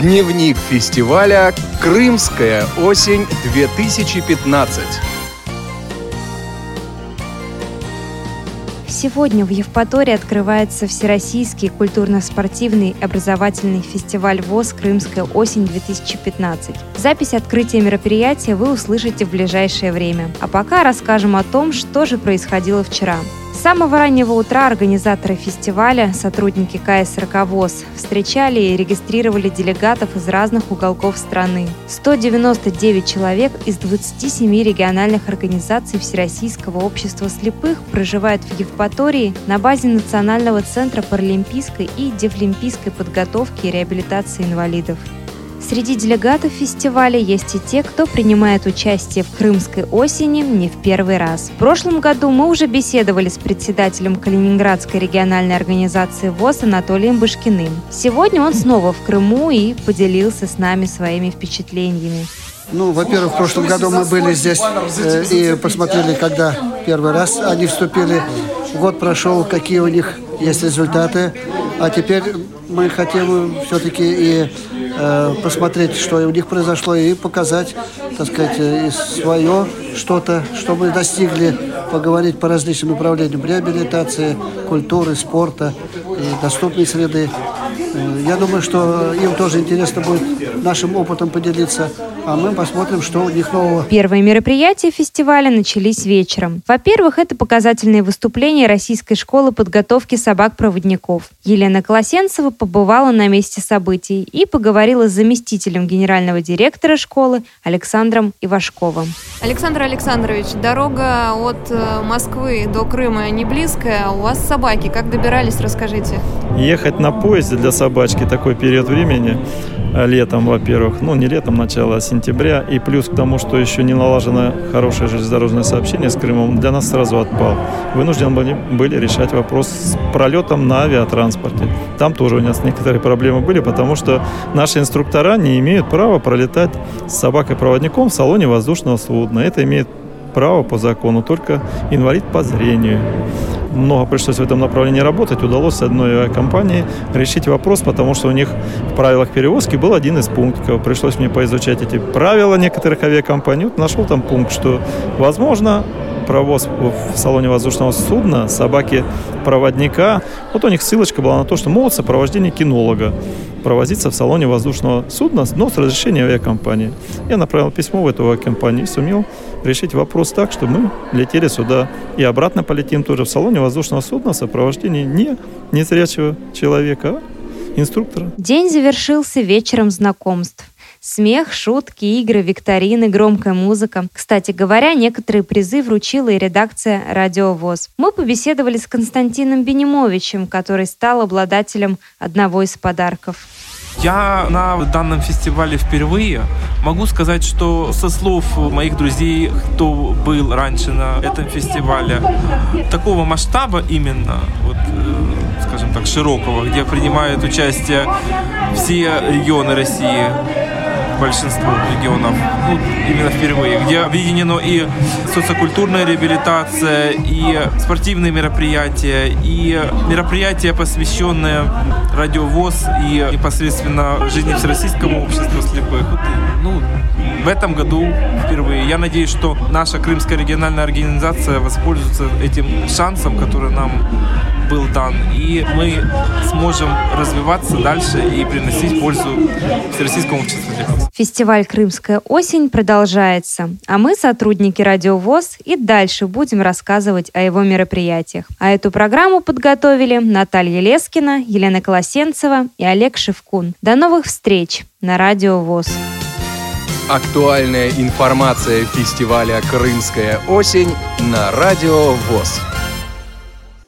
Дневник фестиваля «Крымская осень-2015». Сегодня в Евпатории открывается Всероссийский культурно-спортивный образовательный фестиваль ВОЗ «Крымская осень-2015». Запись открытия мероприятия вы услышите в ближайшее время. А пока расскажем о том, что же происходило вчера. С самого раннего утра организаторы фестиваля, сотрудники КСРК ВОЗ, встречали и регистрировали делегатов из разных уголков страны. 199 человек из 27 региональных организаций Всероссийского общества слепых проживают в Евпатории на базе Национального центра паралимпийской и дефлимпийской подготовки и реабилитации инвалидов. Среди делегатов фестиваля есть и те, кто принимает участие в крымской осени не в первый раз. В прошлом году мы уже беседовали с председателем Калининградской региональной организации ВОЗ Анатолием Бышкиным. Сегодня он снова в Крыму и поделился с нами своими впечатлениями. Ну, во-первых, в прошлом году мы были здесь э, и посмотрели, когда первый раз они вступили. Год прошел, какие у них есть результаты. А теперь мы хотим все-таки и э, посмотреть, что у них произошло, и показать, так сказать, и свое что-то, что мы достигли, поговорить по различным направлениям реабилитации, культуры, спорта доступной среды. Э, я думаю, что им тоже интересно будет нашим опытом поделиться а мы посмотрим, что у них нового. Первые мероприятия фестиваля начались вечером. Во-первых, это показательные выступления Российской школы подготовки собак-проводников. Елена Колосенцева побывала на месте событий и поговорила с заместителем генерального директора школы Александром Ивашковым. Александр Александрович, дорога от э, Москвы до Крыма не близкая. У вас собаки. Как добирались, расскажите. Ехать на поезде для собачки такой период времени Э, летом, во-первых, ну не летом, начало сентября, и плюс к тому, что еще не налажено хорошее железнодорожное сообщение с Крымом, для нас сразу отпал. Вынуждены были, были решать вопрос с пролетом на авиатранспорте. Там тоже у нас некоторые проблемы были, потому что наши инструктора не имеют права пролетать с собакой-проводником в салоне воздушного судна. Это имеет право по закону только инвалид по зрению много пришлось в этом направлении работать, удалось одной компанией решить вопрос, потому что у них в правилах перевозки был один из пунктов. Пришлось мне поизучать эти правила некоторых авиакомпаний. Вот нашел там пункт, что возможно провоз в салоне воздушного судна собаки проводника. Вот у них ссылочка была на то, что могут сопровождение кинолога провозиться в салоне воздушного судна, но с разрешения авиакомпании. Я направил письмо в эту авиакомпанию и сумел решить вопрос так, что мы летели сюда и обратно полетим тоже в салоне воздушного судна в сопровождении не незрячего человека, а инструктора. День завершился вечером знакомств. Смех, шутки, игры, викторины, громкая музыка. Кстати говоря, некоторые призы вручила и редакция «Радио ВОЗ». Мы побеседовали с Константином Бенимовичем, который стал обладателем одного из подарков. Я на данном фестивале впервые. Могу сказать, что со слов моих друзей, кто был раньше на этом фестивале, такого масштаба именно, вот, э, скажем так, широкого, где принимают участие все регионы России, большинство регионов, ну, именно впервые, где объединено и социокультурная реабилитация, и спортивные мероприятия, и мероприятия, посвященные радиовоз и непосредственно жизни Всероссийского общества слепых. Вот, ну, в этом году впервые. Я надеюсь, что наша Крымская региональная организация воспользуется этим шансом, который нам был дан, и мы сможем развиваться дальше и приносить пользу Всероссийскому обществу слепых. Фестиваль «Крымская осень» продолжается, а мы, сотрудники Радио ВОЗ, и дальше будем рассказывать о его мероприятиях. А эту программу подготовили Наталья Лескина, Елена Колосенцева и Олег Шевкун. До новых встреч на Радио ВОЗ. Актуальная информация фестиваля «Крымская осень» на Радио ВОЗ.